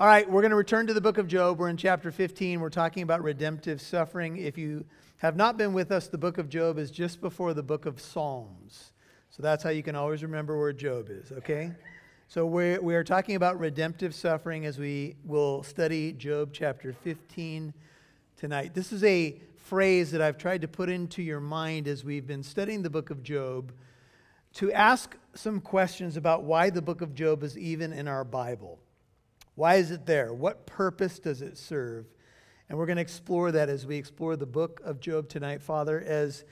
All right, we're going to return to the book of Job. We're in chapter 15. We're talking about redemptive suffering. If you have not been with us, the book of Job is just before the book of Psalms. So that's how you can always remember where Job is, okay? So we're, we are talking about redemptive suffering as we will study Job chapter 15 tonight. This is a phrase that I've tried to put into your mind as we've been studying the book of Job to ask some questions about why the book of Job is even in our Bible. Why is it there? What purpose does it serve? And we're going to explore that as we explore the book of Job tonight, Father, as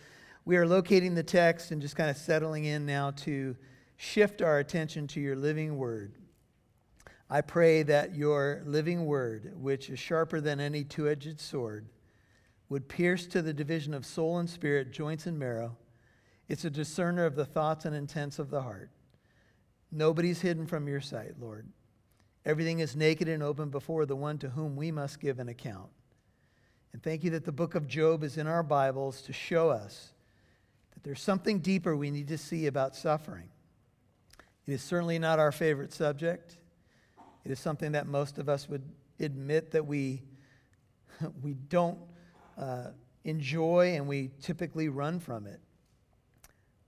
we are locating the text and just kind of settling in now to shift our attention to your living word. I pray that your living word, which is sharper than any two edged sword, would pierce to the division of soul and spirit, joints and marrow. It's a discerner of the thoughts and intents of the heart. Nobody's hidden from your sight, Lord. Everything is naked and open before the one to whom we must give an account. And thank you that the book of Job is in our Bibles to show us that there's something deeper we need to see about suffering. It is certainly not our favorite subject. It is something that most of us would admit that we, we don't uh, enjoy and we typically run from it.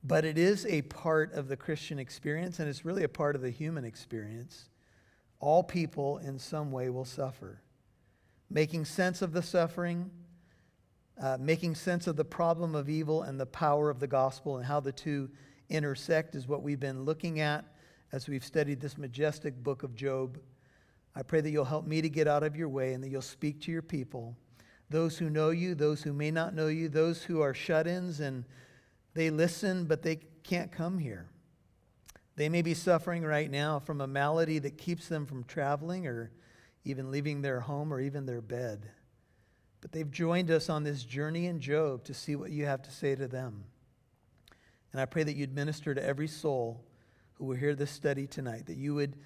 But it is a part of the Christian experience, and it's really a part of the human experience. All people in some way will suffer. Making sense of the suffering, uh, making sense of the problem of evil and the power of the gospel and how the two intersect is what we've been looking at as we've studied this majestic book of Job. I pray that you'll help me to get out of your way and that you'll speak to your people, those who know you, those who may not know you, those who are shut ins and they listen, but they can't come here. They may be suffering right now from a malady that keeps them from traveling or even leaving their home or even their bed. But they've joined us on this journey in Job to see what you have to say to them. And I pray that you'd minister to every soul who will hear this study tonight, that you would,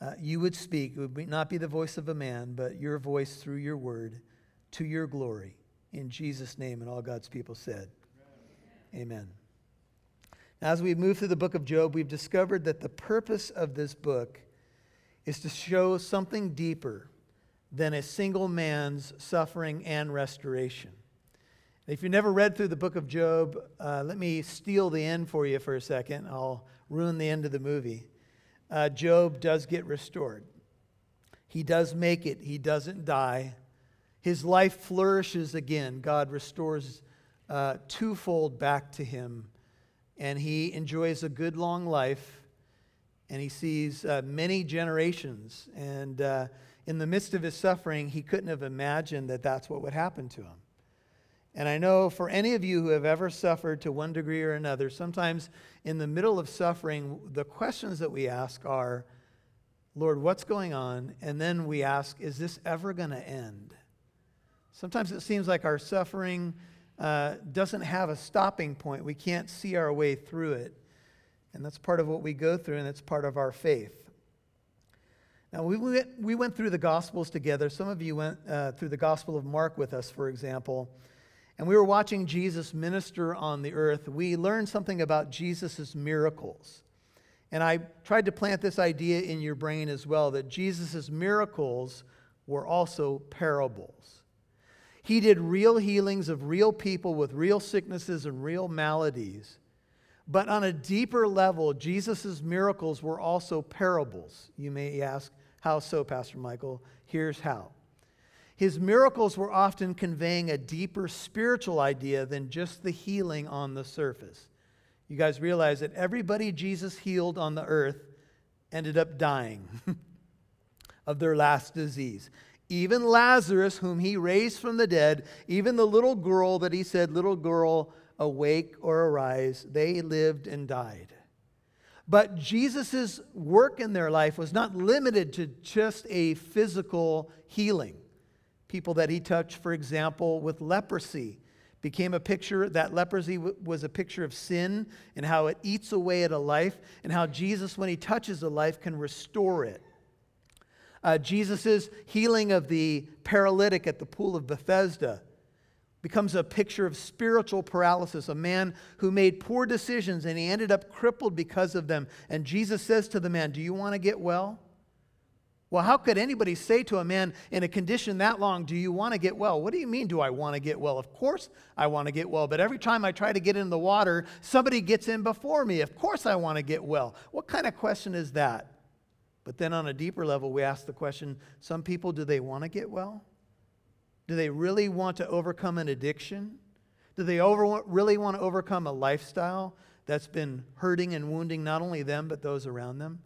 uh, you would speak. It would not be the voice of a man, but your voice through your word to your glory. In Jesus' name, and all God's people said, Amen. Amen. As we move through the book of Job, we've discovered that the purpose of this book is to show something deeper than a single man's suffering and restoration. If you've never read through the book of Job, uh, let me steal the end for you for a second. I'll ruin the end of the movie. Uh, Job does get restored. He does make it, he doesn't die. His life flourishes again. God restores uh, twofold back to him and he enjoys a good long life and he sees uh, many generations. And uh, in the midst of his suffering, he couldn't have imagined that that's what would happen to him. And I know for any of you who have ever suffered to one degree or another, sometimes in the middle of suffering, the questions that we ask are, Lord, what's going on? And then we ask, is this ever going to end? Sometimes it seems like our suffering uh, doesn't have a stopping point. We can't see our way through it. And that's part of what we go through, and it's part of our faith. Now, we went, we went through the Gospels together. Some of you went uh, through the Gospel of Mark with us, for example. And we were watching Jesus minister on the earth. We learned something about Jesus' miracles. And I tried to plant this idea in your brain as well that Jesus' miracles were also parables. He did real healings of real people with real sicknesses and real maladies. But on a deeper level, Jesus' miracles were also parables. You may ask, how so, Pastor Michael? Here's how. His miracles were often conveying a deeper spiritual idea than just the healing on the surface. You guys realize that everybody Jesus healed on the earth ended up dying of their last disease even Lazarus, whom he raised from the dead, even the little girl that he said, Little girl, awake or arise, they lived and died. But Jesus' work in their life was not limited to just a physical healing. People that he touched, for example, with leprosy, became a picture that leprosy was a picture of sin and how it eats away at a life, and how Jesus, when he touches a life, can restore it. Uh, Jesus' healing of the paralytic at the pool of Bethesda becomes a picture of spiritual paralysis, a man who made poor decisions and he ended up crippled because of them. And Jesus says to the man, Do you want to get well? Well, how could anybody say to a man in a condition that long, Do you want to get well? What do you mean, do I want to get well? Of course I want to get well, but every time I try to get in the water, somebody gets in before me. Of course I want to get well. What kind of question is that? But then on a deeper level, we ask the question some people, do they want to get well? Do they really want to overcome an addiction? Do they over, really want to overcome a lifestyle that's been hurting and wounding not only them, but those around them?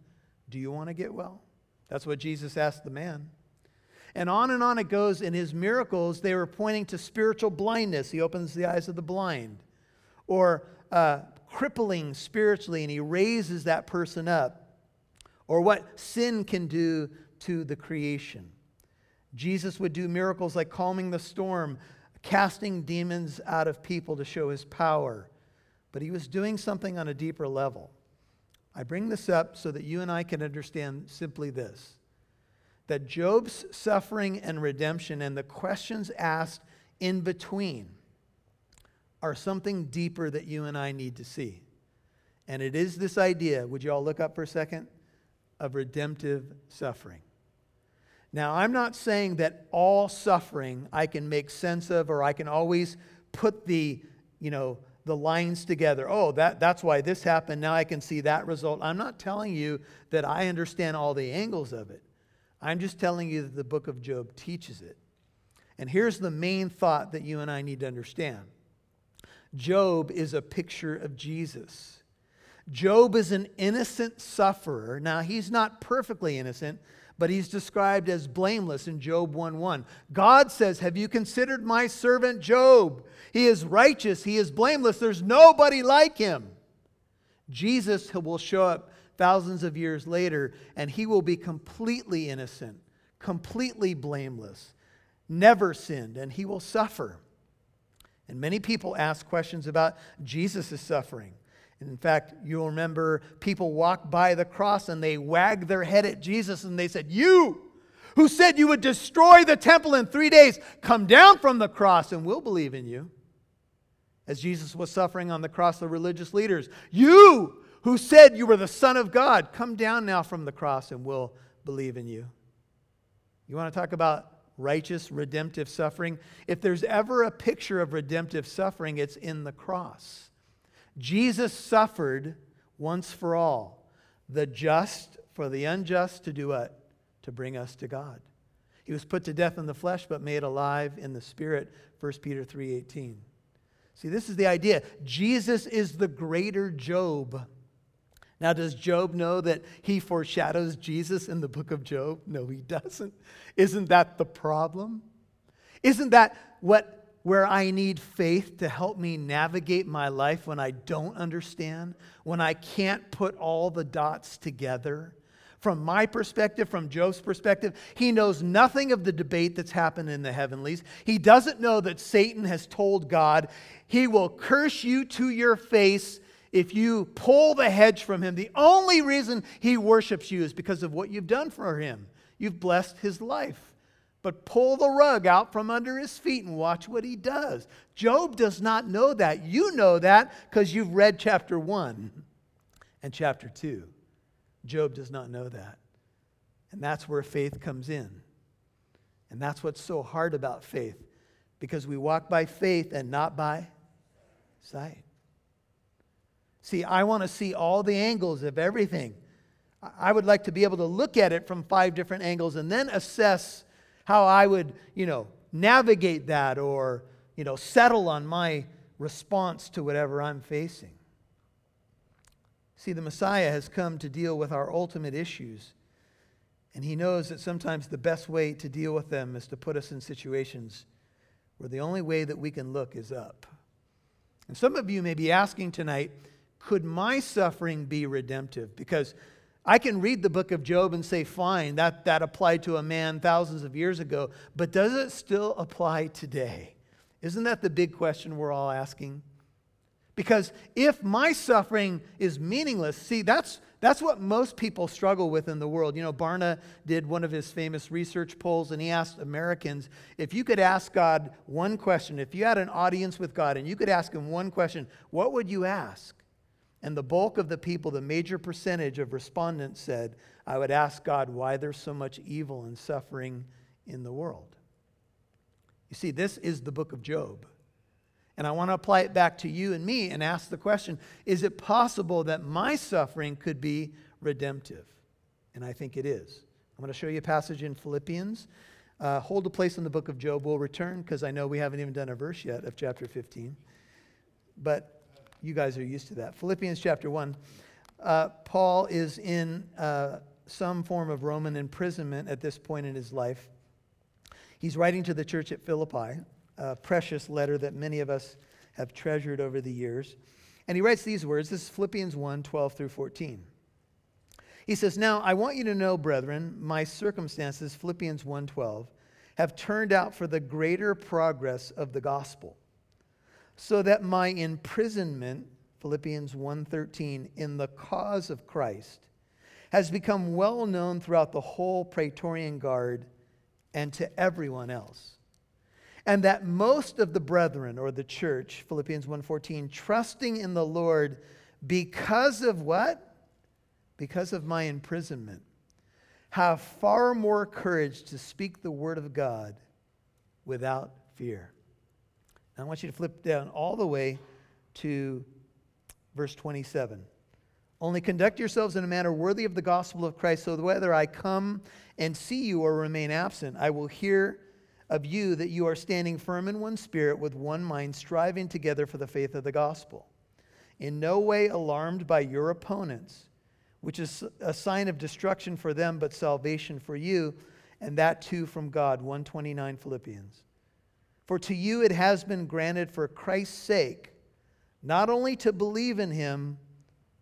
Do you want to get well? That's what Jesus asked the man. And on and on it goes. In his miracles, they were pointing to spiritual blindness. He opens the eyes of the blind. Or uh, crippling spiritually, and he raises that person up. Or what sin can do to the creation. Jesus would do miracles like calming the storm, casting demons out of people to show his power. But he was doing something on a deeper level. I bring this up so that you and I can understand simply this that Job's suffering and redemption and the questions asked in between are something deeper that you and I need to see. And it is this idea, would you all look up for a second, of redemptive suffering. Now, I'm not saying that all suffering I can make sense of or I can always put the, you know, the lines together. Oh, that, that's why this happened. Now I can see that result. I'm not telling you that I understand all the angles of it. I'm just telling you that the book of Job teaches it. And here's the main thought that you and I need to understand Job is a picture of Jesus. Job is an innocent sufferer. Now, he's not perfectly innocent, but he's described as blameless in Job 1:1. God says, "Have you considered my servant Job? He is righteous, he is blameless. There's nobody like him." Jesus will show up thousands of years later and he will be completely innocent, completely blameless, never sinned, and he will suffer. And many people ask questions about Jesus' suffering. In fact, you'll remember people walked by the cross and they wagged their head at Jesus and they said, You who said you would destroy the temple in three days, come down from the cross and we'll believe in you. As Jesus was suffering on the cross, the religious leaders, You who said you were the Son of God, come down now from the cross and we'll believe in you. You want to talk about righteous, redemptive suffering? If there's ever a picture of redemptive suffering, it's in the cross. Jesus suffered once for all, the just for the unjust to do what? To bring us to God. He was put to death in the flesh but made alive in the spirit, 1 Peter 3:18. See, this is the idea. Jesus is the greater Job. Now, does Job know that he foreshadows Jesus in the book of Job? No, he doesn't. Isn't that the problem? Isn't that what where I need faith to help me navigate my life when I don't understand, when I can't put all the dots together. From my perspective, from Job's perspective, he knows nothing of the debate that's happened in the heavenlies. He doesn't know that Satan has told God, he will curse you to your face if you pull the hedge from him. The only reason he worships you is because of what you've done for him. You've blessed his life but pull the rug out from under his feet and watch what he does. Job does not know that. You know that because you've read chapter 1 and chapter 2. Job does not know that. And that's where faith comes in. And that's what's so hard about faith because we walk by faith and not by sight. See, I want to see all the angles of everything. I would like to be able to look at it from five different angles and then assess how I would, you know, navigate that or, you know, settle on my response to whatever I'm facing. See, the Messiah has come to deal with our ultimate issues, and he knows that sometimes the best way to deal with them is to put us in situations where the only way that we can look is up. And some of you may be asking tonight, could my suffering be redemptive? Because I can read the book of Job and say, fine, that, that applied to a man thousands of years ago, but does it still apply today? Isn't that the big question we're all asking? Because if my suffering is meaningless, see, that's, that's what most people struggle with in the world. You know, Barna did one of his famous research polls, and he asked Americans if you could ask God one question, if you had an audience with God and you could ask him one question, what would you ask? And the bulk of the people, the major percentage of respondents said, I would ask God why there's so much evil and suffering in the world. You see, this is the book of Job. And I want to apply it back to you and me and ask the question is it possible that my suffering could be redemptive? And I think it is. I'm going to show you a passage in Philippians. Uh, hold a place in the book of Job. We'll return because I know we haven't even done a verse yet of chapter 15. But you guys are used to that. Philippians chapter 1. Uh, Paul is in uh, some form of Roman imprisonment at this point in his life. He's writing to the church at Philippi a precious letter that many of us have treasured over the years. And he writes these words. This is Philippians 1 12 through 14. He says, Now I want you to know, brethren, my circumstances, Philippians 1 12, have turned out for the greater progress of the gospel, so that my imprisonment, Philippians 1:13, in the cause of Christ, has become well known throughout the whole Praetorian Guard and to everyone else. And that most of the brethren or the church philippians 1.14 trusting in the lord because of what? Because of my imprisonment have far more courage to speak the word of god without fear now i want you to flip down all the way to verse 27 only conduct yourselves in a manner worthy of the gospel of christ so that whether i come and see you or remain absent i will hear of you that you are standing firm in one spirit with one mind, striving together for the faith of the gospel. In no way alarmed by your opponents, which is a sign of destruction for them, but salvation for you, and that too from God. 129 Philippians. For to you it has been granted for Christ's sake, not only to believe in him,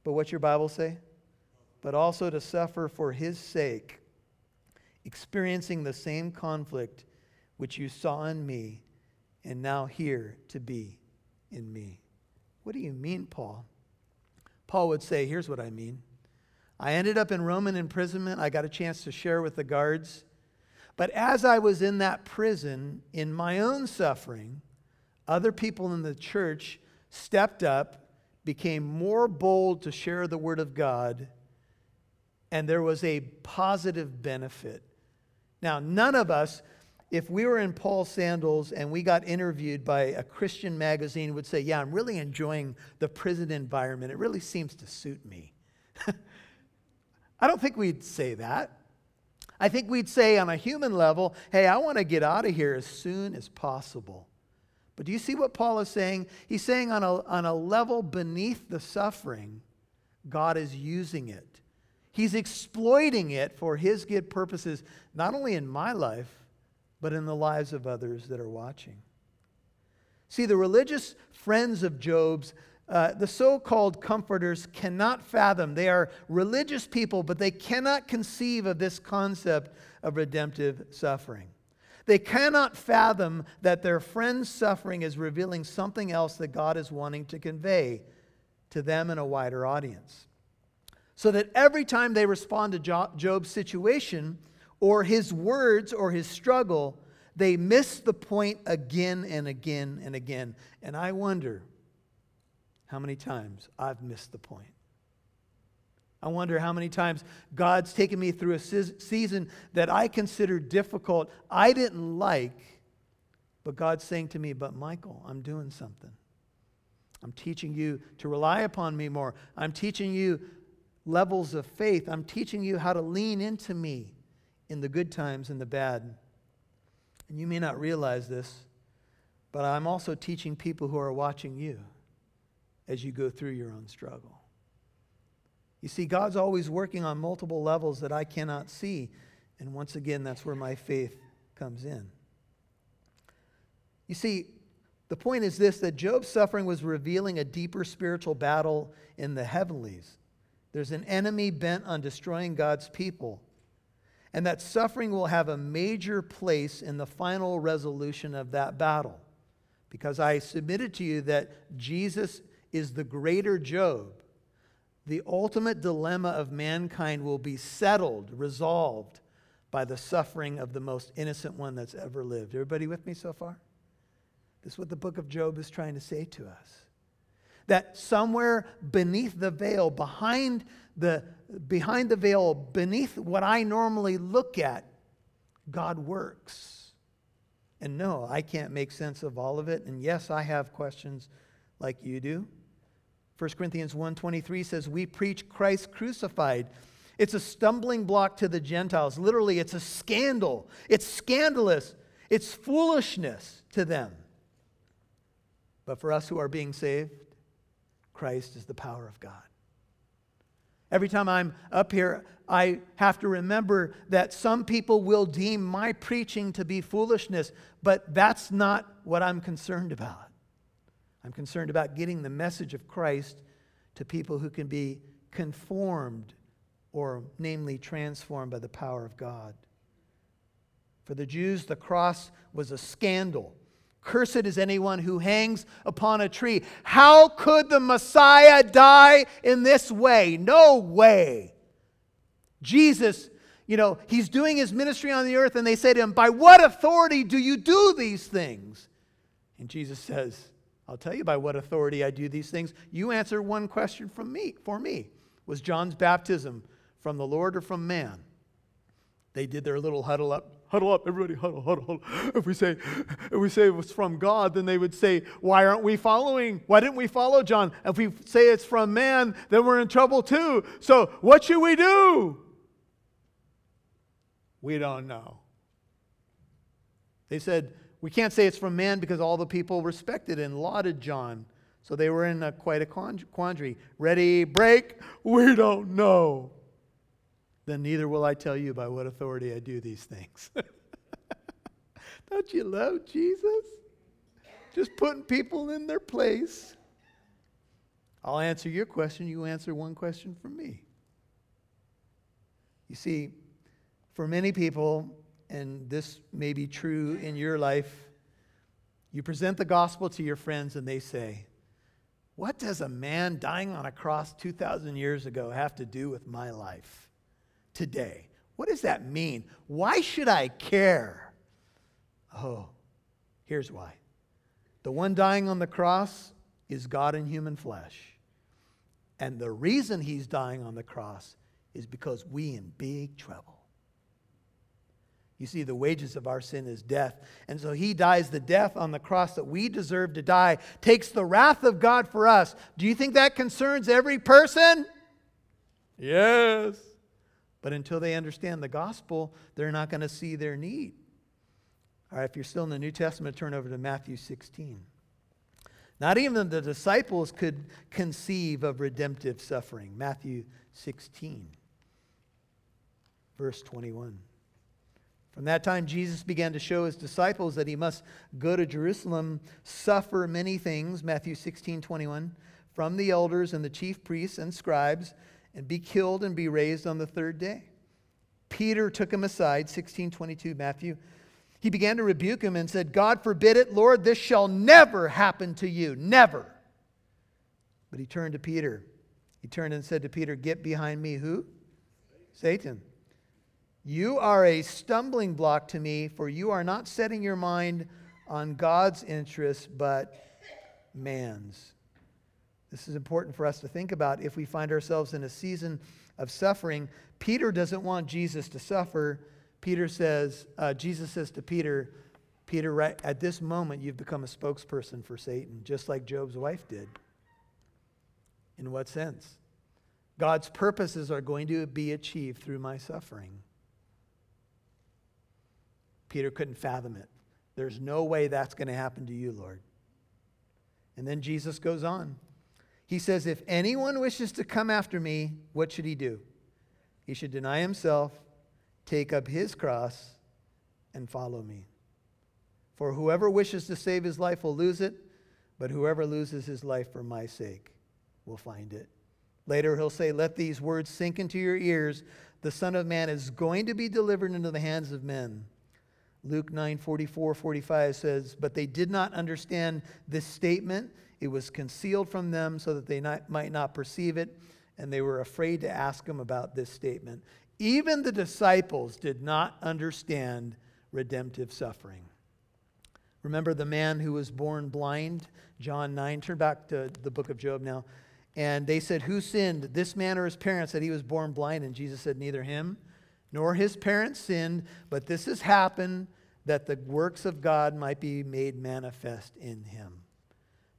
but what's your Bible say? But also to suffer for his sake, experiencing the same conflict which you saw in me and now here to be in me. What do you mean, Paul? Paul would say, Here's what I mean. I ended up in Roman imprisonment. I got a chance to share with the guards. But as I was in that prison, in my own suffering, other people in the church stepped up, became more bold to share the word of God, and there was a positive benefit. Now, none of us if we were in Paul's sandals and we got interviewed by a Christian magazine, would say, Yeah, I'm really enjoying the prison environment. It really seems to suit me. I don't think we'd say that. I think we'd say on a human level, Hey, I want to get out of here as soon as possible. But do you see what Paul is saying? He's saying on a, on a level beneath the suffering, God is using it. He's exploiting it for his good purposes, not only in my life, but in the lives of others that are watching. See, the religious friends of Job's, uh, the so called comforters, cannot fathom. They are religious people, but they cannot conceive of this concept of redemptive suffering. They cannot fathom that their friend's suffering is revealing something else that God is wanting to convey to them and a wider audience. So that every time they respond to Job's situation, or his words or his struggle, they miss the point again and again and again. And I wonder how many times I've missed the point. I wonder how many times God's taken me through a season that I consider difficult, I didn't like, but God's saying to me, But Michael, I'm doing something. I'm teaching you to rely upon me more. I'm teaching you levels of faith. I'm teaching you how to lean into me in the good times and the bad. And you may not realize this, but I'm also teaching people who are watching you as you go through your own struggle. You see, God's always working on multiple levels that I cannot see. And once again, that's where my faith comes in. You see, the point is this that Job's suffering was revealing a deeper spiritual battle in the heavenlies. There's an enemy bent on destroying God's people and that suffering will have a major place in the final resolution of that battle. Because I submitted to you that Jesus is the greater Job. The ultimate dilemma of mankind will be settled, resolved by the suffering of the most innocent one that's ever lived. Everybody with me so far? This is what the book of Job is trying to say to us. that somewhere beneath the veil, behind the, behind the veil, beneath what I normally look at, God works. And no, I can't make sense of all of it. And yes, I have questions like you do. 1 Corinthians 1:23 says, "We preach Christ crucified." It's a stumbling block to the Gentiles. Literally, it's a scandal. It's scandalous. It's foolishness to them. But for us who are being saved, Christ is the power of God. Every time I'm up here, I have to remember that some people will deem my preaching to be foolishness, but that's not what I'm concerned about. I'm concerned about getting the message of Christ to people who can be conformed or, namely, transformed by the power of God. For the Jews, the cross was a scandal. Cursed is anyone who hangs upon a tree. How could the Messiah die in this way? No way. Jesus, you know, he's doing his ministry on the earth, and they say to him, By what authority do you do these things? And Jesus says, I'll tell you by what authority I do these things. You answer one question from me for me. Was John's baptism from the Lord or from man? They did their little huddle up, huddle up, everybody huddle, huddle, huddle. If we say, if we say it was from God, then they would say, Why aren't we following? Why didn't we follow John? If we say it's from man, then we're in trouble too. So what should we do? We don't know. They said, we can't say it's from man because all the people respected and lauded John. So they were in a, quite a quandary. Ready, break? We don't know. Then neither will I tell you by what authority I do these things. don't you love Jesus? Just putting people in their place. I'll answer your question. You answer one question from me. You see, for many people, and this may be true in your life, you present the gospel to your friends and they say, What does a man dying on a cross 2,000 years ago have to do with my life today? What does that mean? Why should I care? Oh, here's why. The one dying on the cross is God in human flesh. And the reason he's dying on the cross is because we in big trouble. You see, the wages of our sin is death. And so he dies the death on the cross that we deserve to die, takes the wrath of God for us. Do you think that concerns every person? Yes. But until they understand the gospel, they're not going to see their need. All right, if you're still in the New Testament, turn over to Matthew 16. Not even the disciples could conceive of redemptive suffering. Matthew 16, verse 21. From that time, Jesus began to show his disciples that he must go to Jerusalem, suffer many things, Matthew 16, 21, from the elders and the chief priests and scribes, and be killed and be raised on the third day. Peter took him aside, 16, 22, Matthew. He began to rebuke him and said, God forbid it, Lord, this shall never happen to you, never. But he turned to Peter. He turned and said to Peter, Get behind me, who? Satan. You are a stumbling block to me, for you are not setting your mind on God's interests, but man's. This is important for us to think about if we find ourselves in a season of suffering. Peter doesn't want Jesus to suffer. Peter says, uh, Jesus says to Peter, Peter, right at this moment, you've become a spokesperson for Satan, just like Job's wife did. In what sense? God's purposes are going to be achieved through my suffering. Peter couldn't fathom it. There's no way that's going to happen to you, Lord. And then Jesus goes on. He says, If anyone wishes to come after me, what should he do? He should deny himself, take up his cross, and follow me. For whoever wishes to save his life will lose it, but whoever loses his life for my sake will find it. Later, he'll say, Let these words sink into your ears. The Son of Man is going to be delivered into the hands of men. Luke 9 44, 45 says, But they did not understand this statement. It was concealed from them so that they not, might not perceive it, and they were afraid to ask him about this statement. Even the disciples did not understand redemptive suffering. Remember the man who was born blind? John 9. Turn back to the book of Job now. And they said, Who sinned, this man or his parents, that he was born blind? And Jesus said, Neither him nor his parents sinned, but this has happened that the works of God might be made manifest in him.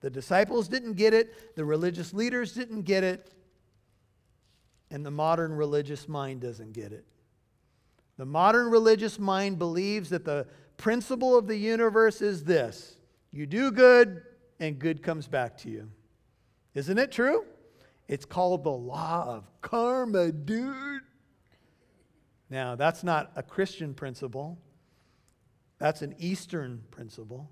The disciples didn't get it, the religious leaders didn't get it, and the modern religious mind doesn't get it. The modern religious mind believes that the principle of the universe is this you do good, and good comes back to you. Isn't it true? It's called the law of karma, dude. Now, that's not a Christian principle. That's an Eastern principle.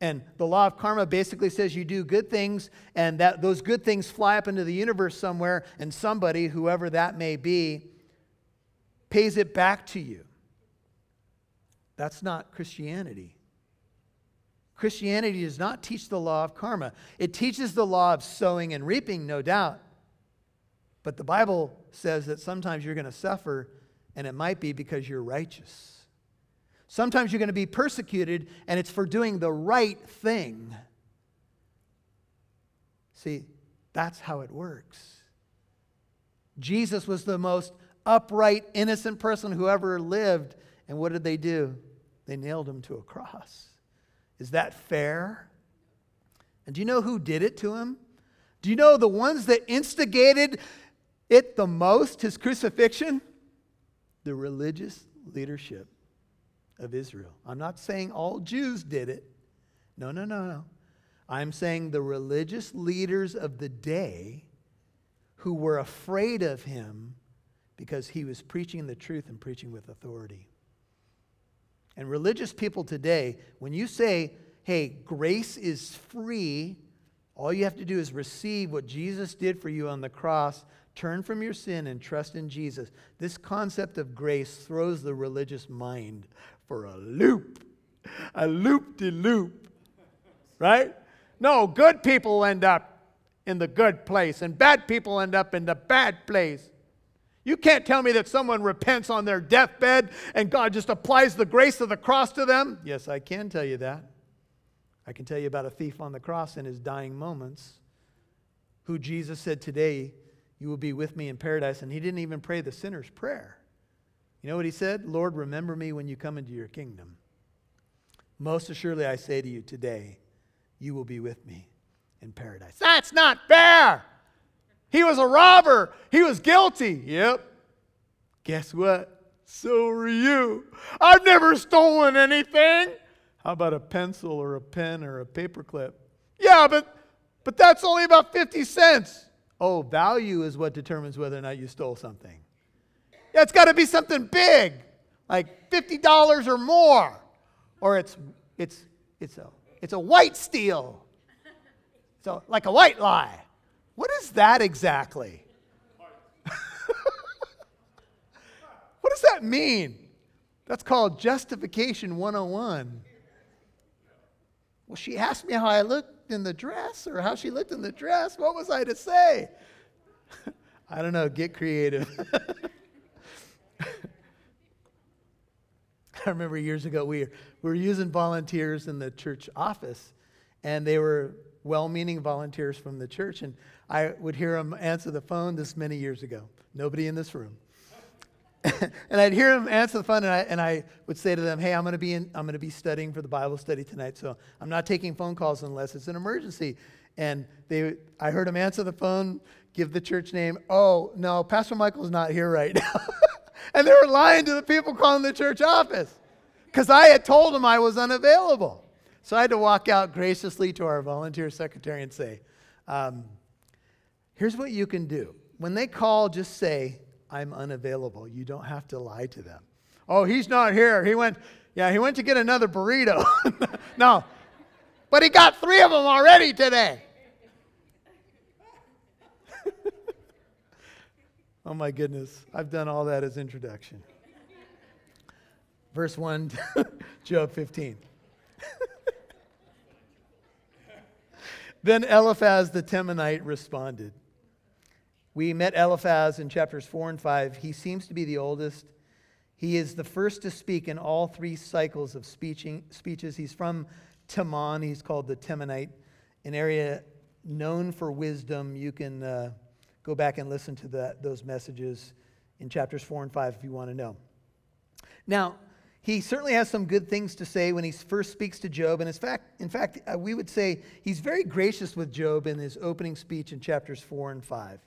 And the law of karma basically says you do good things, and that those good things fly up into the universe somewhere, and somebody, whoever that may be, pays it back to you. That's not Christianity. Christianity does not teach the law of karma. It teaches the law of sowing and reaping, no doubt. But the Bible says that sometimes you're going to suffer, and it might be because you're righteous. Sometimes you're going to be persecuted, and it's for doing the right thing. See, that's how it works. Jesus was the most upright, innocent person who ever lived. And what did they do? They nailed him to a cross. Is that fair? And do you know who did it to him? Do you know the ones that instigated it the most, his crucifixion? The religious leadership of Israel. I'm not saying all Jews did it. No, no, no, no. I'm saying the religious leaders of the day who were afraid of him because he was preaching the truth and preaching with authority. And religious people today, when you say, hey, grace is free, all you have to do is receive what Jesus did for you on the cross, turn from your sin, and trust in Jesus. This concept of grace throws the religious mind for a loop, a loop de loop, right? No, good people end up in the good place, and bad people end up in the bad place. You can't tell me that someone repents on their deathbed and God just applies the grace of the cross to them. Yes, I can tell you that. I can tell you about a thief on the cross in his dying moments who Jesus said, Today you will be with me in paradise. And he didn't even pray the sinner's prayer. You know what he said? Lord, remember me when you come into your kingdom. Most assuredly, I say to you, today you will be with me in paradise. That's not fair. He was a robber. He was guilty. Yep. Guess what? So are you. I've never stolen anything. How about a pencil or a pen or a paperclip? Yeah, but but that's only about 50 cents. Oh, value is what determines whether or not you stole something. Yeah, it's got to be something big, like $50 or more. Or it's it's it's a it's a white steal. So like a white lie. What is that exactly? what does that mean? That's called justification 101. Well, she asked me how I looked in the dress or how she looked in the dress. What was I to say? I don't know. Get creative. I remember years ago we, we were using volunteers in the church office, and they were well meaning volunteers from the church. And I would hear them answer the phone this many years ago. Nobody in this room. and I'd hear them answer the phone, and I, and I would say to them, "Hey, I'm going to be in, I'm going to be studying for the Bible study tonight, so I'm not taking phone calls unless it's an emergency." And they, I heard them answer the phone, give the church name. Oh no, Pastor Michael's not here right now, and they were lying to the people calling the church office because I had told them I was unavailable. So I had to walk out graciously to our volunteer secretary and say, um, Here's what you can do. When they call, just say, I'm unavailable. You don't have to lie to them. Oh, he's not here. He went, yeah, he went to get another burrito. no, but he got three of them already today. oh my goodness. I've done all that as introduction. Verse 1, Job 15. then Eliphaz the Temanite responded. We met Eliphaz in chapters 4 and 5. He seems to be the oldest. He is the first to speak in all three cycles of speeching, speeches. He's from Teman. He's called the Temanite, an area known for wisdom. You can uh, go back and listen to that, those messages in chapters 4 and 5 if you want to know. Now, he certainly has some good things to say when he first speaks to Job. And in fact, in fact uh, we would say he's very gracious with Job in his opening speech in chapters 4 and 5.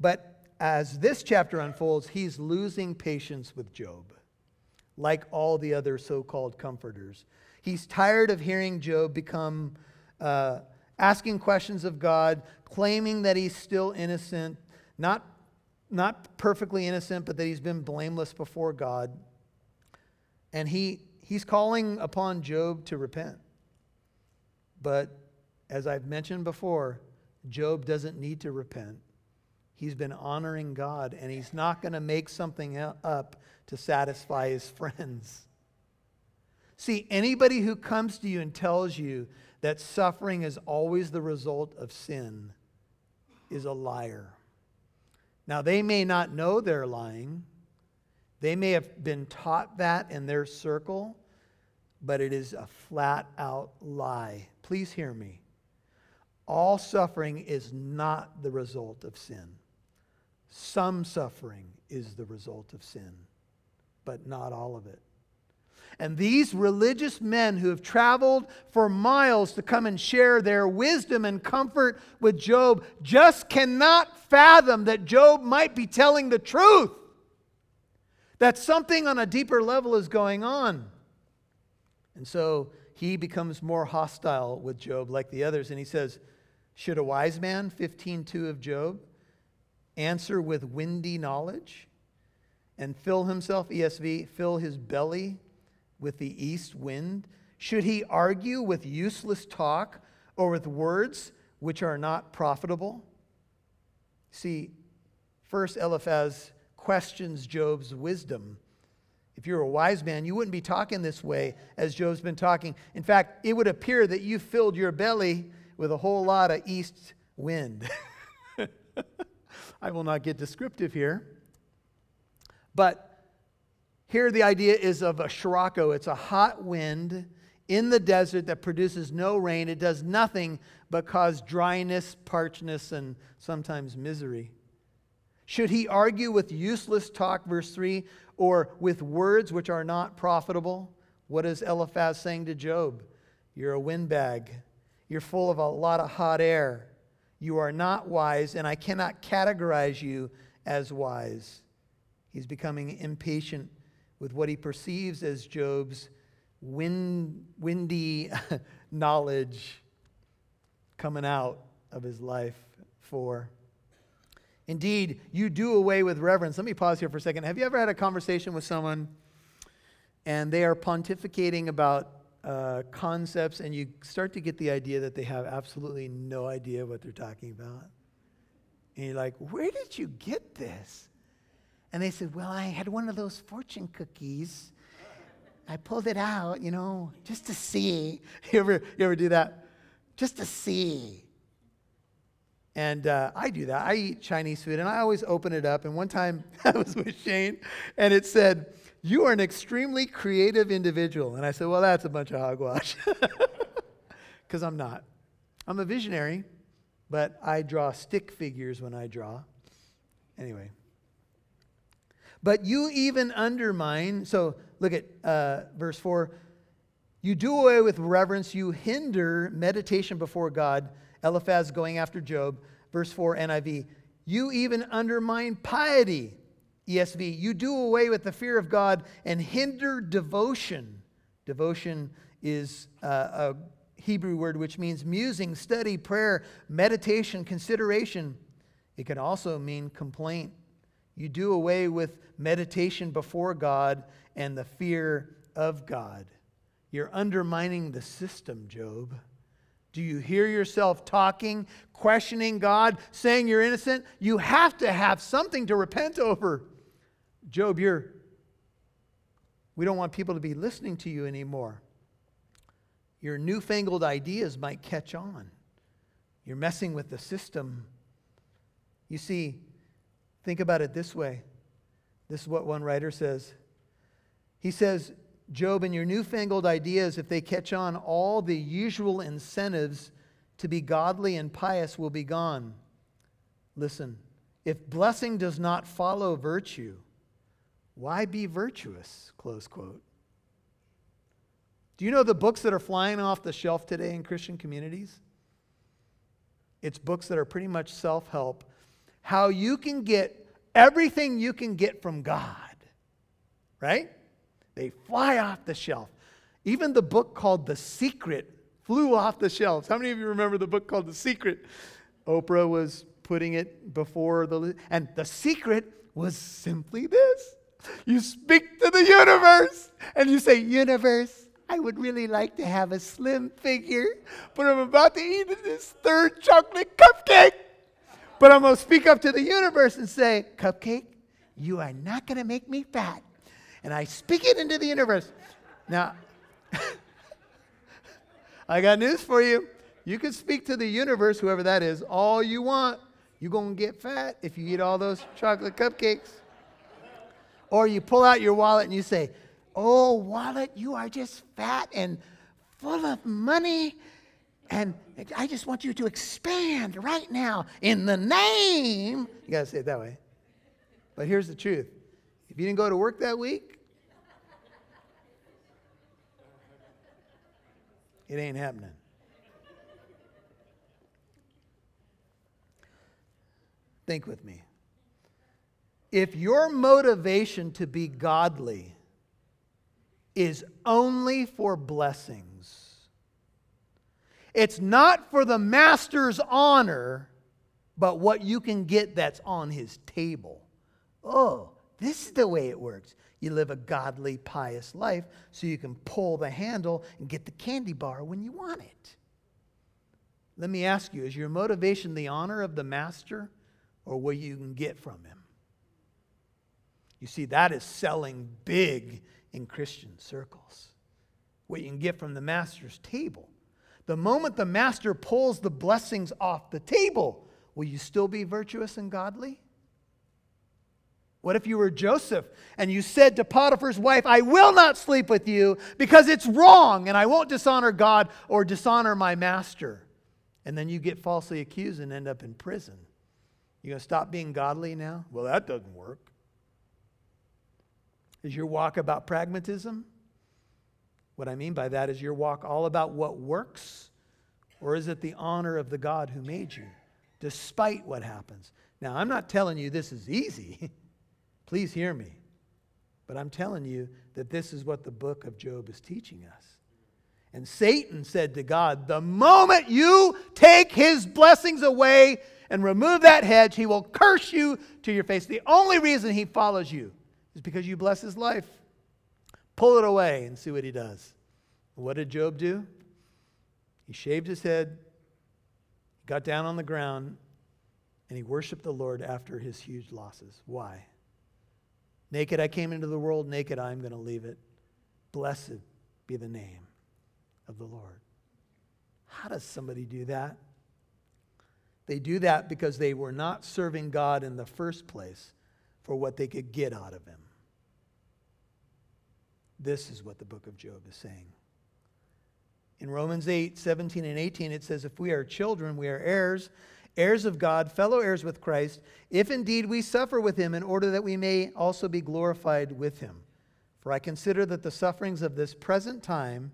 But as this chapter unfolds, he's losing patience with Job, like all the other so called comforters. He's tired of hearing Job become uh, asking questions of God, claiming that he's still innocent, not, not perfectly innocent, but that he's been blameless before God. And he, he's calling upon Job to repent. But as I've mentioned before, Job doesn't need to repent. He's been honoring God, and he's not going to make something up to satisfy his friends. See, anybody who comes to you and tells you that suffering is always the result of sin is a liar. Now, they may not know they're lying, they may have been taught that in their circle, but it is a flat out lie. Please hear me. All suffering is not the result of sin. Some suffering is the result of sin, but not all of it. And these religious men who have traveled for miles to come and share their wisdom and comfort with Job just cannot fathom that Job might be telling the truth. That something on a deeper level is going on. And so he becomes more hostile with Job like the others. And he says, Should a wise man, 15.2 of Job, answer with windy knowledge and fill himself, ESV, fill his belly with the east wind? Should he argue with useless talk or with words which are not profitable? See, first Eliphaz questions Job's wisdom. If you're a wise man, you wouldn't be talking this way as Job's been talking. In fact, it would appear that you filled your belly with a whole lot of east wind. I will not get descriptive here. But here the idea is of a sirocco. It's a hot wind in the desert that produces no rain. It does nothing but cause dryness, parchness, and sometimes misery. Should he argue with useless talk, verse 3, or with words which are not profitable? What is Eliphaz saying to Job? You're a windbag. You're full of a lot of hot air. You are not wise, and I cannot categorize you as wise. He's becoming impatient with what he perceives as Job's wind, windy knowledge coming out of his life for. Indeed, you do away with reverence. Let me pause here for a second. Have you ever had a conversation with someone and they are pontificating about uh, concepts and you start to get the idea that they have absolutely no idea what they're talking about? And you're like, where did you get this? And they said, well, I had one of those fortune cookies. I pulled it out, you know, just to see. You ever, you ever do that? Just to see. And uh, I do that. I eat Chinese food and I always open it up. And one time I was with Shane and it said, You are an extremely creative individual. And I said, Well, that's a bunch of hogwash. Because I'm not. I'm a visionary, but I draw stick figures when I draw. Anyway. But you even undermine, so look at uh, verse 4. You do away with reverence, you hinder meditation before God Eliphaz going after Job. Verse 4 NIV, you even undermine piety. ESV, you do away with the fear of God and hinder devotion. Devotion is uh, a Hebrew word which means musing, study, prayer, meditation, consideration. It can also mean complaint. You do away with meditation before God and the fear of God. You're undermining the system, Job. Do you hear yourself talking, questioning God, saying you're innocent? You have to have something to repent over. Job, you're we don't want people to be listening to you anymore. Your newfangled ideas might catch on. You're messing with the system. You see, think about it this way. This is what one writer says He says, Job, and your newfangled ideas, if they catch on, all the usual incentives to be godly and pious will be gone. Listen, if blessing does not follow virtue, why be virtuous? Close quote. Do you know the books that are flying off the shelf today in Christian communities? It's books that are pretty much self help. How you can get everything you can get from God, right? They fly off the shelf. Even the book called The Secret flew off the shelves. How many of you remember the book called The Secret? Oprah was putting it before the. And The Secret was simply this you speak to the universe and you say, Universe, I would really like to have a slim figure, but I'm about to eat this third chocolate cupcake. But I'm going to speak up to the universe and say, Cupcake, you are not going to make me fat. And I speak it into the universe. Now, I got news for you. You can speak to the universe, whoever that is, all you want. You're going to get fat if you eat all those chocolate cupcakes. Or you pull out your wallet and you say, Oh, wallet, you are just fat and full of money. And I just want you to expand right now in the name. You got to say it that way. But here's the truth if you didn't go to work that week, it ain't happening. Think with me. If your motivation to be godly is only for blessings. It's not for the master's honor, but what you can get that's on his table. Oh, this is the way it works. You live a godly, pious life so you can pull the handle and get the candy bar when you want it. Let me ask you is your motivation the honor of the master or what you can get from him? You see, that is selling big in Christian circles. What you can get from the master's table. The moment the master pulls the blessings off the table, will you still be virtuous and godly? What if you were Joseph and you said to Potiphar's wife, I will not sleep with you because it's wrong and I won't dishonor God or dishonor my master? And then you get falsely accused and end up in prison. You going to stop being godly now? Well, that doesn't work. Is your walk about pragmatism? What I mean by that is your walk all about what works, or is it the honor of the God who made you, despite what happens? Now, I'm not telling you this is easy. Please hear me. But I'm telling you that this is what the book of Job is teaching us. And Satan said to God, The moment you take his blessings away and remove that hedge, he will curse you to your face. The only reason he follows you is because you bless his life. Pull it away and see what he does. What did Job do? He shaved his head, got down on the ground, and he worshiped the Lord after his huge losses. Why? Naked I came into the world, naked I am going to leave it. Blessed be the name of the Lord. How does somebody do that? They do that because they were not serving God in the first place for what they could get out of him. This is what the book of Job is saying. In Romans 8, 17 and 18, it says, If we are children, we are heirs, heirs of God, fellow heirs with Christ, if indeed we suffer with him, in order that we may also be glorified with him. For I consider that the sufferings of this present time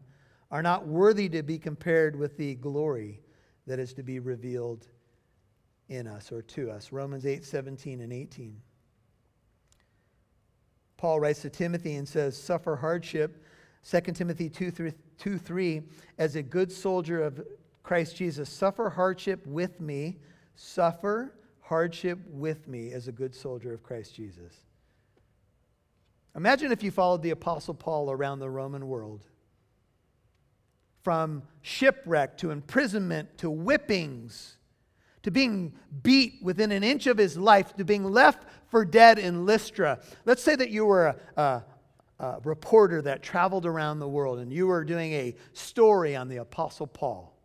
are not worthy to be compared with the glory that is to be revealed in us or to us. Romans 8, 17 and 18. Paul writes to Timothy and says, Suffer hardship, 2 Timothy 2, 3, 2 3, as a good soldier of Christ Jesus. Suffer hardship with me. Suffer hardship with me as a good soldier of Christ Jesus. Imagine if you followed the Apostle Paul around the Roman world. From shipwreck to imprisonment to whippings to being beat within an inch of his life, to being left for dead in Lystra. Let's say that you were a, a, a reporter that traveled around the world and you were doing a story on the Apostle Paul.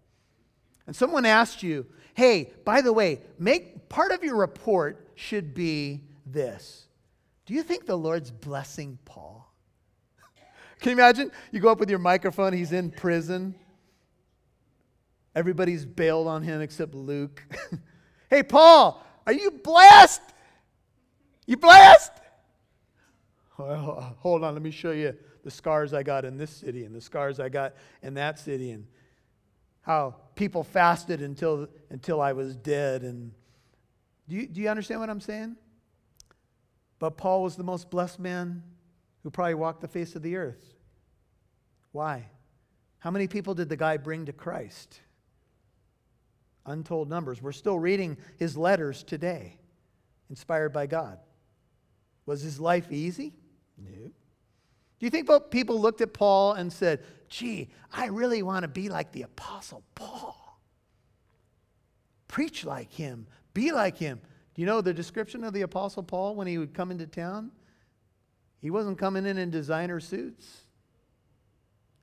And someone asked you, hey, by the way, make part of your report should be this. Do you think the Lord's blessing Paul? Can you imagine? You go up with your microphone, he's in prison. Everybody's bailed on him except Luke. hey, Paul, are you blessed? You blessed? Well, hold on, let me show you the scars I got in this city and the scars I got in that city and how people fasted until, until I was dead. And do you, do you understand what I'm saying? But Paul was the most blessed man who probably walked the face of the earth. Why? How many people did the guy bring to Christ? Untold numbers. We're still reading his letters today, inspired by God. Was his life easy? No. Do you think people looked at Paul and said, gee, I really want to be like the Apostle Paul? Preach like him, be like him. Do you know the description of the Apostle Paul when he would come into town? He wasn't coming in in designer suits.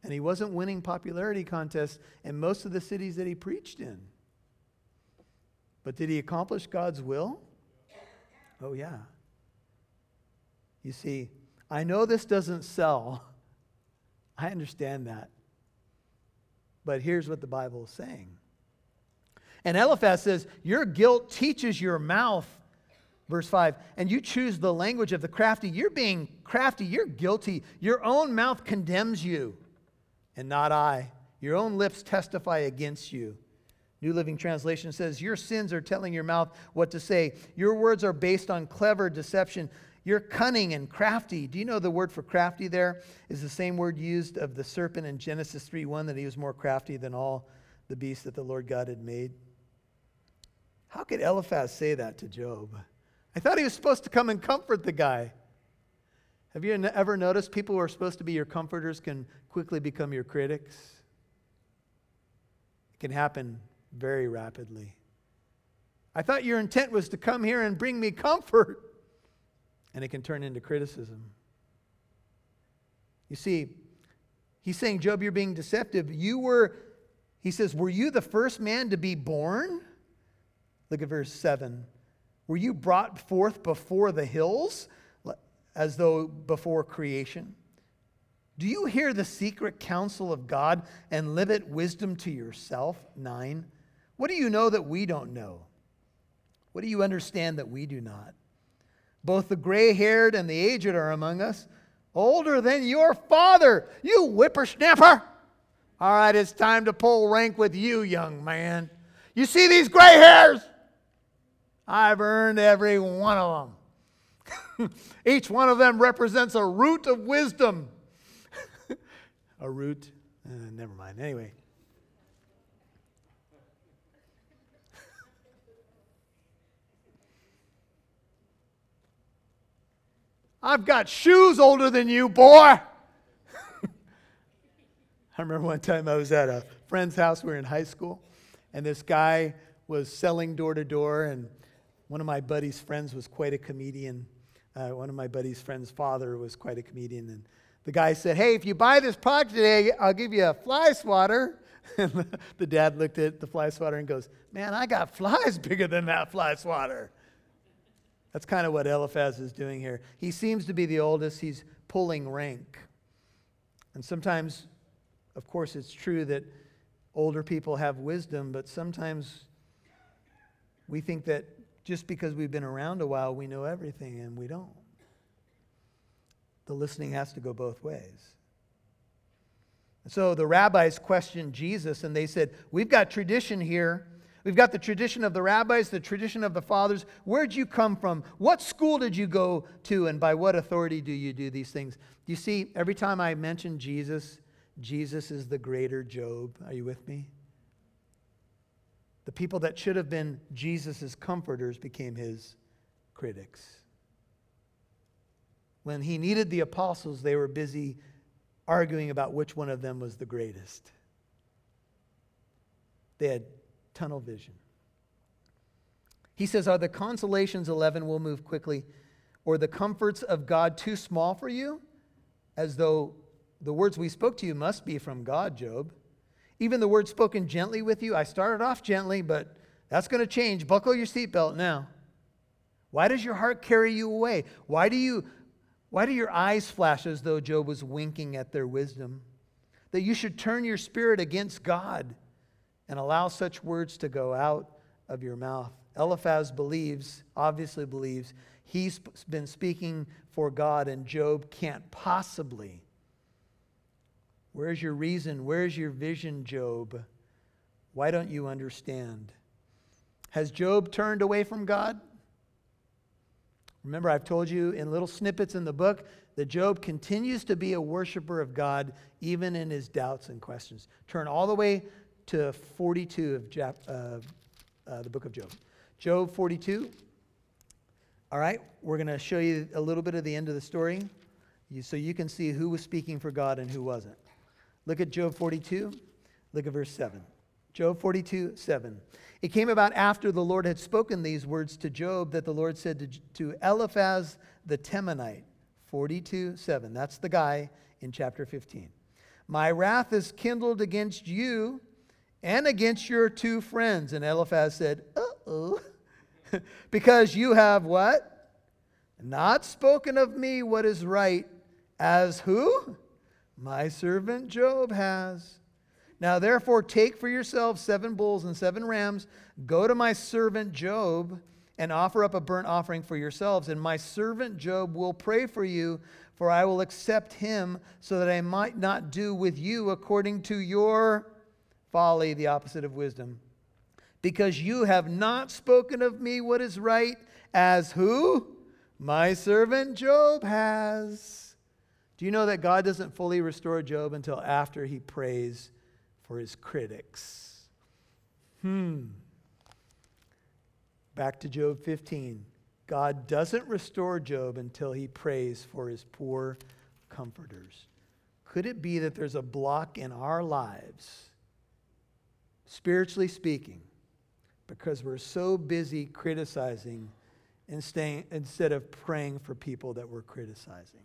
And he wasn't winning popularity contests in most of the cities that he preached in. But did he accomplish God's will? Oh, yeah. You see, I know this doesn't sell. I understand that. But here's what the Bible is saying. And Eliphaz says, Your guilt teaches your mouth, verse 5, and you choose the language of the crafty. You're being crafty, you're guilty. Your own mouth condemns you, and not I. Your own lips testify against you. New Living Translation says, Your sins are telling your mouth what to say. Your words are based on clever deception. You're cunning and crafty. Do you know the word for crafty there is the same word used of the serpent in Genesis 3 1 that he was more crafty than all the beasts that the Lord God had made? How could Eliphaz say that to Job? I thought he was supposed to come and comfort the guy. Have you ever noticed people who are supposed to be your comforters can quickly become your critics? It can happen very rapidly. I thought your intent was to come here and bring me comfort and it can turn into criticism. You see, he's saying, Job, you're being deceptive. You were, he says, were you the first man to be born? Look at verse 7. Were you brought forth before the hills, as though before creation? Do you hear the secret counsel of God and live it wisdom to yourself? 9. What do you know that we don't know? What do you understand that we do not? Both the gray haired and the aged are among us, older than your father, you whippersnapper. All right, it's time to pull rank with you, young man. You see these gray hairs? I've earned every one of them. Each one of them represents a root of wisdom. a root? Uh, never mind. Anyway. I've got shoes older than you, boy. I remember one time I was at a friend's house. We were in high school, and this guy was selling door to door. And one of my buddy's friends was quite a comedian. Uh, one of my buddy's friend's father was quite a comedian. And the guy said, Hey, if you buy this product today, I'll give you a fly swatter. And the dad looked at the fly swatter and goes, Man, I got flies bigger than that fly swatter. That's kind of what Eliphaz is doing here. He seems to be the oldest, he's pulling rank. And sometimes, of course, it's true that older people have wisdom, but sometimes we think that just because we've been around a while, we know everything, and we don't. The listening has to go both ways. So the rabbis questioned Jesus, and they said, We've got tradition here We've got the tradition of the rabbis, the tradition of the fathers. Where'd you come from? What school did you go to, and by what authority do you do these things? You see, every time I mention Jesus, Jesus is the greater Job. Are you with me? The people that should have been Jesus' comforters became his critics. When he needed the apostles, they were busy arguing about which one of them was the greatest. They had tunnel vision. He says, Are the consolations, 11, we'll move quickly, or the comforts of God too small for you? As though the words we spoke to you must be from God, Job. Even the words spoken gently with you, I started off gently, but that's going to change. Buckle your seatbelt now. Why does your heart carry you away? Why do you Why do your eyes flash as though Job was winking at their wisdom? That you should turn your spirit against God and allow such words to go out of your mouth. Eliphaz believes, obviously believes, he's been speaking for God and Job can't possibly. Where's your reason? Where's your vision, Job? Why don't you understand? Has Job turned away from God? Remember, I've told you in little snippets in the book that Job continues to be a worshiper of God even in his doubts and questions. Turn all the way to 42 of Jap, uh, uh, the book of Job. Job 42. All right, we're going to show you a little bit of the end of the story so you can see who was speaking for God and who wasn't. Look at Job 42. Look at verse 7. Job 42, 7. It came about after the Lord had spoken these words to Job that the Lord said to, to Eliphaz the Temanite, 42, 7. That's the guy in chapter 15. My wrath is kindled against you and against your two friends. And Eliphaz said, Uh oh. because you have what? Not spoken of me what is right, as who? My servant Job has. Now, therefore, take for yourselves seven bulls and seven rams. Go to my servant Job and offer up a burnt offering for yourselves. And my servant Job will pray for you, for I will accept him, so that I might not do with you according to your folly, the opposite of wisdom. Because you have not spoken of me what is right, as who? My servant Job has. Do you know that God doesn't fully restore Job until after he prays? for his critics. Hmm. Back to Job 15. God doesn't restore Job until he prays for his poor comforters. Could it be that there's a block in our lives, spiritually speaking, because we're so busy criticizing instead of praying for people that we're criticizing?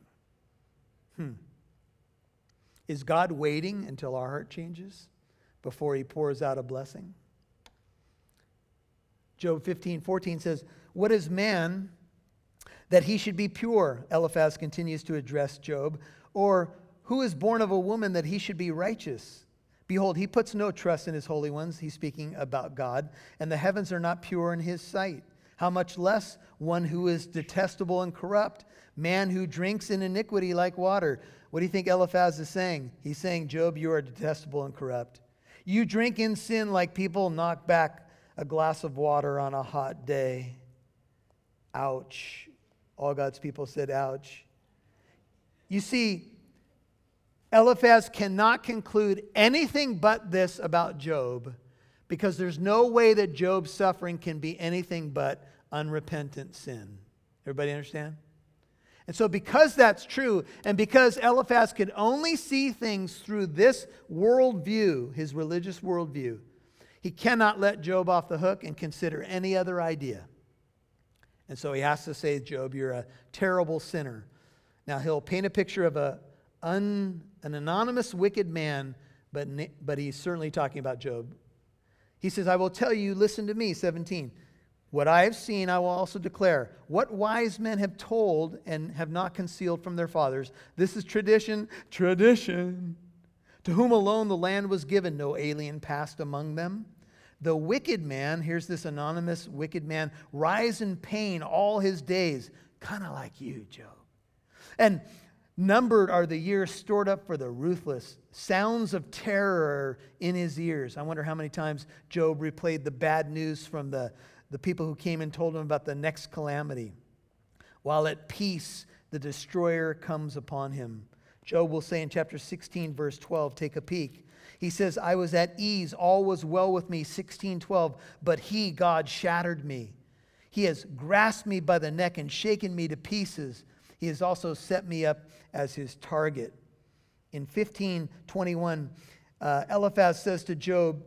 Hmm. Is God waiting until our heart changes? before he pours out a blessing. Job 15, 14 says, What is man that he should be pure? Eliphaz continues to address Job. Or who is born of a woman that he should be righteous? Behold, he puts no trust in his holy ones. He's speaking about God. And the heavens are not pure in his sight. How much less one who is detestable and corrupt, man who drinks in iniquity like water. What do you think Eliphaz is saying? He's saying, Job, you are detestable and corrupt. You drink in sin like people knock back a glass of water on a hot day. Ouch. All God's people said, ouch. You see, Eliphaz cannot conclude anything but this about Job because there's no way that Job's suffering can be anything but unrepentant sin. Everybody understand? And so, because that's true, and because Eliphaz could only see things through this worldview, his religious worldview, he cannot let Job off the hook and consider any other idea. And so he has to say, Job, you're a terrible sinner. Now, he'll paint a picture of a un, an anonymous wicked man, but, but he's certainly talking about Job. He says, I will tell you, listen to me, 17. What I have seen, I will also declare. What wise men have told and have not concealed from their fathers. This is tradition, tradition. To whom alone the land was given, no alien passed among them. The wicked man, here's this anonymous wicked man, rise in pain all his days, kind of like you, Job. And numbered are the years stored up for the ruthless. Sounds of terror in his ears. I wonder how many times Job replayed the bad news from the the people who came and told him about the next calamity. While at peace, the destroyer comes upon him. Job will say in chapter 16, verse 12, take a peek. He says, I was at ease, all was well with me, 16, 12, but he, God, shattered me. He has grasped me by the neck and shaken me to pieces. He has also set me up as his target. In 1521, uh, Eliphaz says to Job,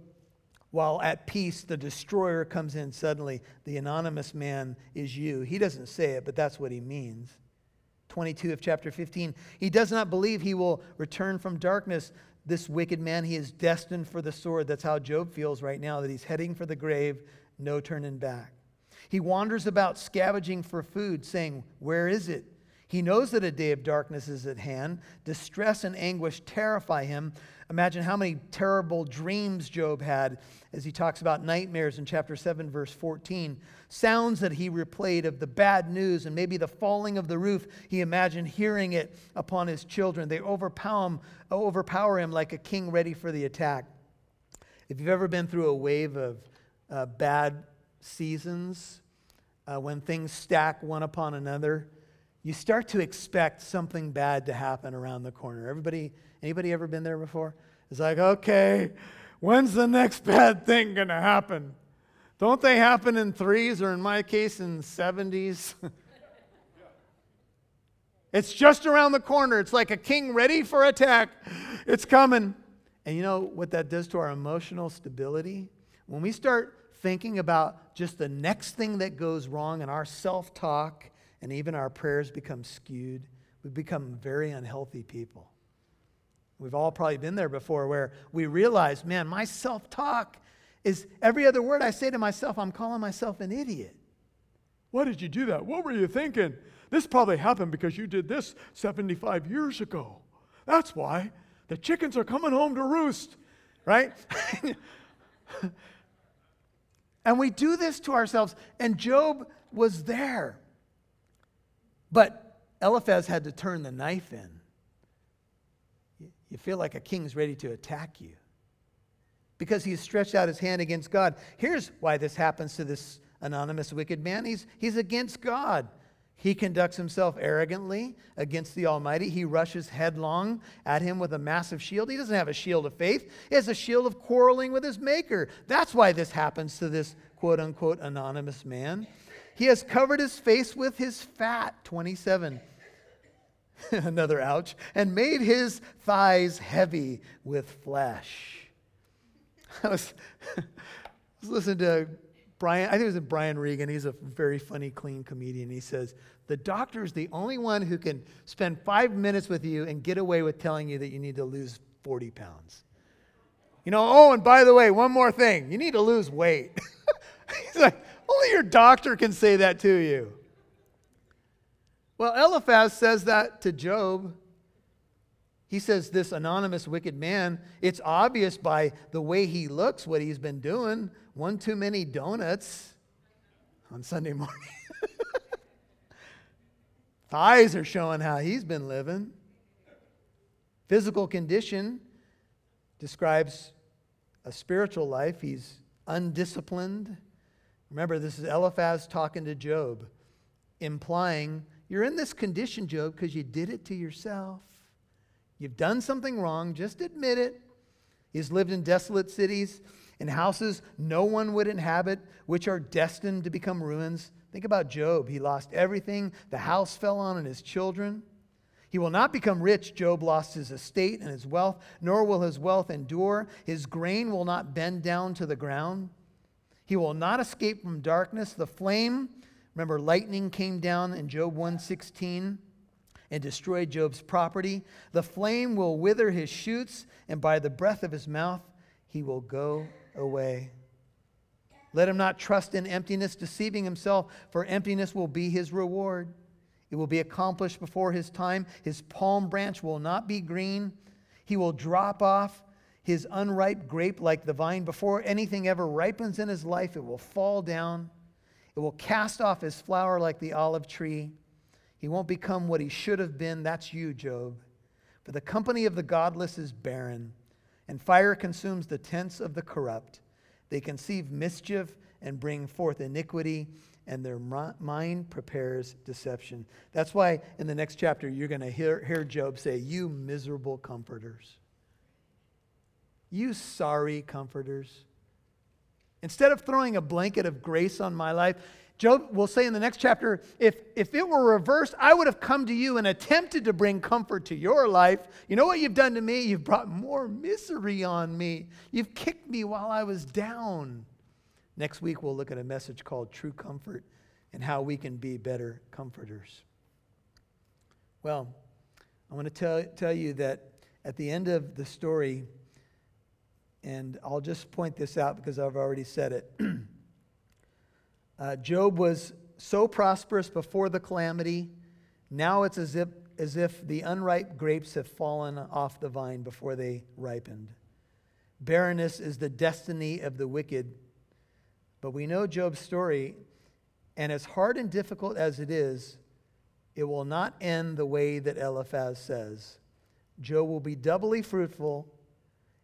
while at peace, the destroyer comes in suddenly. The anonymous man is you. He doesn't say it, but that's what he means. 22 of chapter 15. He does not believe he will return from darkness. This wicked man, he is destined for the sword. That's how Job feels right now, that he's heading for the grave, no turning back. He wanders about scavenging for food, saying, Where is it? He knows that a day of darkness is at hand. Distress and anguish terrify him. Imagine how many terrible dreams Job had as he talks about nightmares in chapter 7, verse 14. Sounds that he replayed of the bad news and maybe the falling of the roof. He imagined hearing it upon his children. They overpower him, overpower him like a king ready for the attack. If you've ever been through a wave of uh, bad seasons, uh, when things stack one upon another, you start to expect something bad to happen around the corner. Everybody, anybody ever been there before? It's like, okay, when's the next bad thing going to happen? Don't they happen in threes or in my case in 70s? it's just around the corner. It's like a king ready for attack. It's coming. And you know what that does to our emotional stability? When we start thinking about just the next thing that goes wrong and our self talk and even our prayers become skewed. We become very unhealthy people. We've all probably been there before where we realize, man, my self talk is every other word I say to myself, I'm calling myself an idiot. Why did you do that? What were you thinking? This probably happened because you did this 75 years ago. That's why. The chickens are coming home to roost, right? and we do this to ourselves, and Job was there. But Eliphaz had to turn the knife in. You feel like a king's ready to attack you because he's stretched out his hand against God. Here's why this happens to this anonymous wicked man he's, he's against God. He conducts himself arrogantly against the Almighty. He rushes headlong at him with a massive shield. He doesn't have a shield of faith, he has a shield of quarreling with his Maker. That's why this happens to this quote unquote anonymous man. He has covered his face with his fat, 27. Another ouch. And made his thighs heavy with flesh. I was, I was listening to Brian, I think it was Brian Regan. He's a very funny, clean comedian. He says, The doctor is the only one who can spend five minutes with you and get away with telling you that you need to lose 40 pounds. You know, oh, and by the way, one more thing you need to lose weight. He's like, only your doctor can say that to you. Well, Eliphaz says that to Job. He says, This anonymous wicked man, it's obvious by the way he looks what he's been doing. One too many donuts on Sunday morning. Thighs are showing how he's been living. Physical condition describes a spiritual life. He's undisciplined, Remember, this is Eliphaz talking to Job, implying you're in this condition, Job, because you did it to yourself. You've done something wrong, just admit it. He's lived in desolate cities, in houses no one would inhabit, which are destined to become ruins. Think about Job. He lost everything, the house fell on, and his children. He will not become rich. Job lost his estate and his wealth, nor will his wealth endure. His grain will not bend down to the ground. He will not escape from darkness. The flame, remember lightning came down in Job 116 and destroyed Job's property. The flame will wither his shoots, and by the breath of his mouth he will go away. Let him not trust in emptiness, deceiving himself, for emptiness will be his reward. It will be accomplished before his time. His palm branch will not be green. He will drop off his unripe grape like the vine. Before anything ever ripens in his life, it will fall down. It will cast off his flower like the olive tree. He won't become what he should have been. That's you, Job. For the company of the godless is barren, and fire consumes the tents of the corrupt. They conceive mischief and bring forth iniquity, and their mind prepares deception. That's why in the next chapter you're going to hear, hear Job say, You miserable comforters. You sorry comforters. Instead of throwing a blanket of grace on my life, Job will say in the next chapter, if, if it were reversed, I would have come to you and attempted to bring comfort to your life. You know what you've done to me? You've brought more misery on me. You've kicked me while I was down. Next week, we'll look at a message called True Comfort and how we can be better comforters. Well, I want to tell, tell you that at the end of the story, and I'll just point this out because I've already said it. uh, Job was so prosperous before the calamity Now it's as if, as if the unripe grapes have fallen off the vine before they ripened. Barrenness is the destiny of the wicked. But we know Job's story, and as hard and difficult as it is, it will not end the way that Eliphaz says. Job will be doubly fruitful,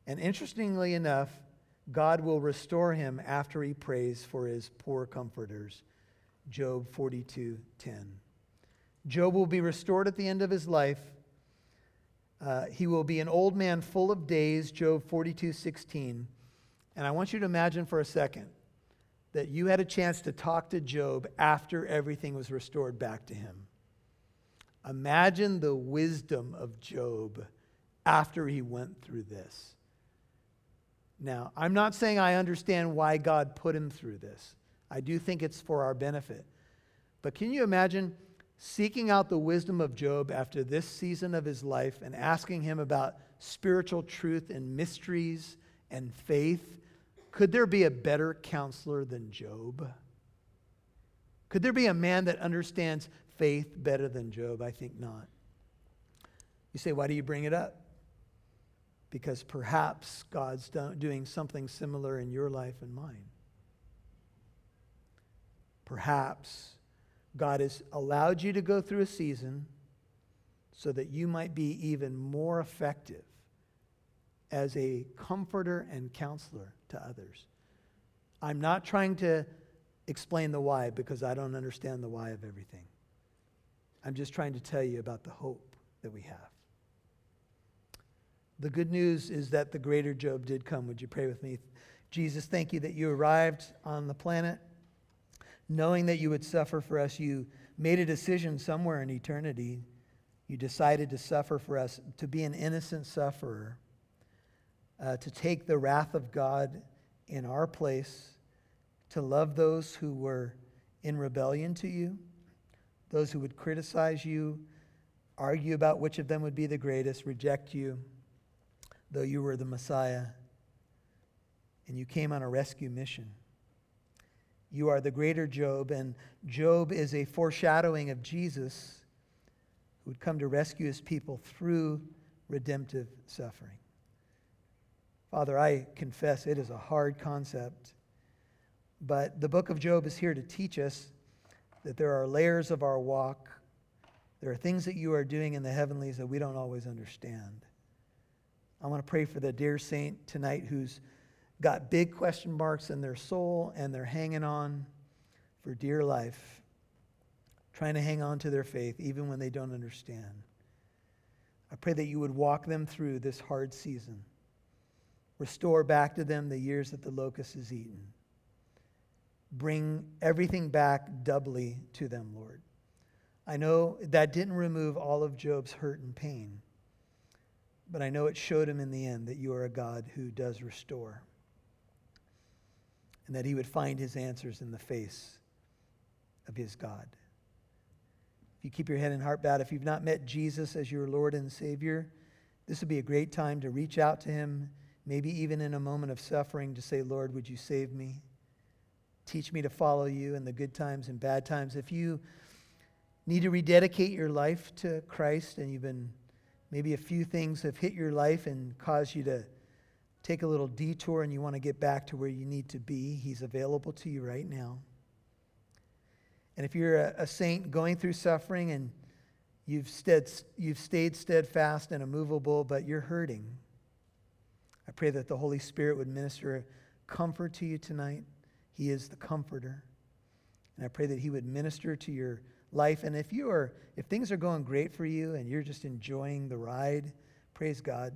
and interestingly enough, God will restore him after he prays for his poor comforters. Job 42:10. Job will be restored at the end of his life. Uh, he will be an old man full of days, Job 42:16. And I want you to imagine for a second that you had a chance to talk to Job after everything was restored back to him. Imagine the wisdom of Job after he went through this. Now, I'm not saying I understand why God put him through this. I do think it's for our benefit. But can you imagine seeking out the wisdom of Job after this season of his life and asking him about spiritual truth and mysteries and faith? Could there be a better counselor than Job? Could there be a man that understands faith better than Job? I think not. You say, why do you bring it up? Because perhaps God's doing something similar in your life and mine. Perhaps God has allowed you to go through a season so that you might be even more effective as a comforter and counselor to others. I'm not trying to explain the why because I don't understand the why of everything. I'm just trying to tell you about the hope that we have. The good news is that the greater Job did come. Would you pray with me? Jesus, thank you that you arrived on the planet knowing that you would suffer for us. You made a decision somewhere in eternity. You decided to suffer for us, to be an innocent sufferer, uh, to take the wrath of God in our place, to love those who were in rebellion to you those who would criticize you, argue about which of them would be the greatest, reject you, though you were the Messiah, and you came on a rescue mission. You are the greater Job, and Job is a foreshadowing of Jesus who would come to rescue his people through redemptive suffering. Father, I confess it is a hard concept, but the book of Job is here to teach us that there are layers of our walk. There are things that you are doing in the heavenlies that we don't always understand. I want to pray for the dear saint tonight who's got big question marks in their soul and they're hanging on for dear life, trying to hang on to their faith even when they don't understand. I pray that you would walk them through this hard season. Restore back to them the years that the locust has eaten bring everything back doubly to them, Lord. I know that didn't remove all of Job's hurt and pain, but I know it showed him in the end that you are a God who does restore and that he would find his answers in the face of his God. If you keep your head and heart bowed, if you've not met Jesus as your Lord and Savior, this would be a great time to reach out to him, maybe even in a moment of suffering, to say, Lord, would you save me? Teach me to follow you in the good times and bad times. If you need to rededicate your life to Christ and you've been, maybe a few things have hit your life and caused you to take a little detour and you want to get back to where you need to be, He's available to you right now. And if you're a, a saint going through suffering and you've, stead, you've stayed steadfast and immovable, but you're hurting, I pray that the Holy Spirit would minister comfort to you tonight. He is the comforter. And I pray that He would minister to your life. And if you are, if things are going great for you and you're just enjoying the ride, praise God.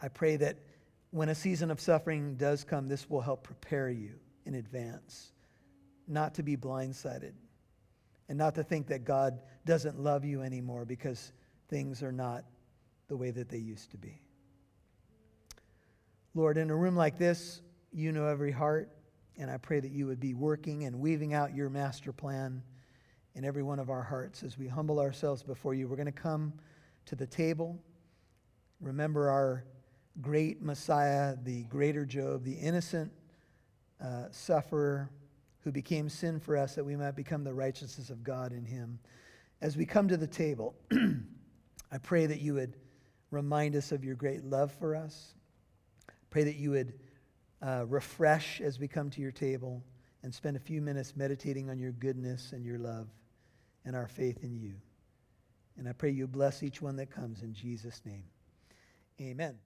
I pray that when a season of suffering does come, this will help prepare you in advance, not to be blindsided and not to think that God doesn't love you anymore because things are not the way that they used to be. Lord, in a room like this, you know every heart. And I pray that you would be working and weaving out your master plan in every one of our hearts as we humble ourselves before you. We're going to come to the table, remember our great Messiah, the greater Job, the innocent uh, sufferer who became sin for us that we might become the righteousness of God in him. As we come to the table, I pray that you would remind us of your great love for us. Pray that you would uh, refresh as we come to your table and spend a few minutes meditating on your goodness and your love and our faith in you. And I pray you bless each one that comes in Jesus' name. Amen.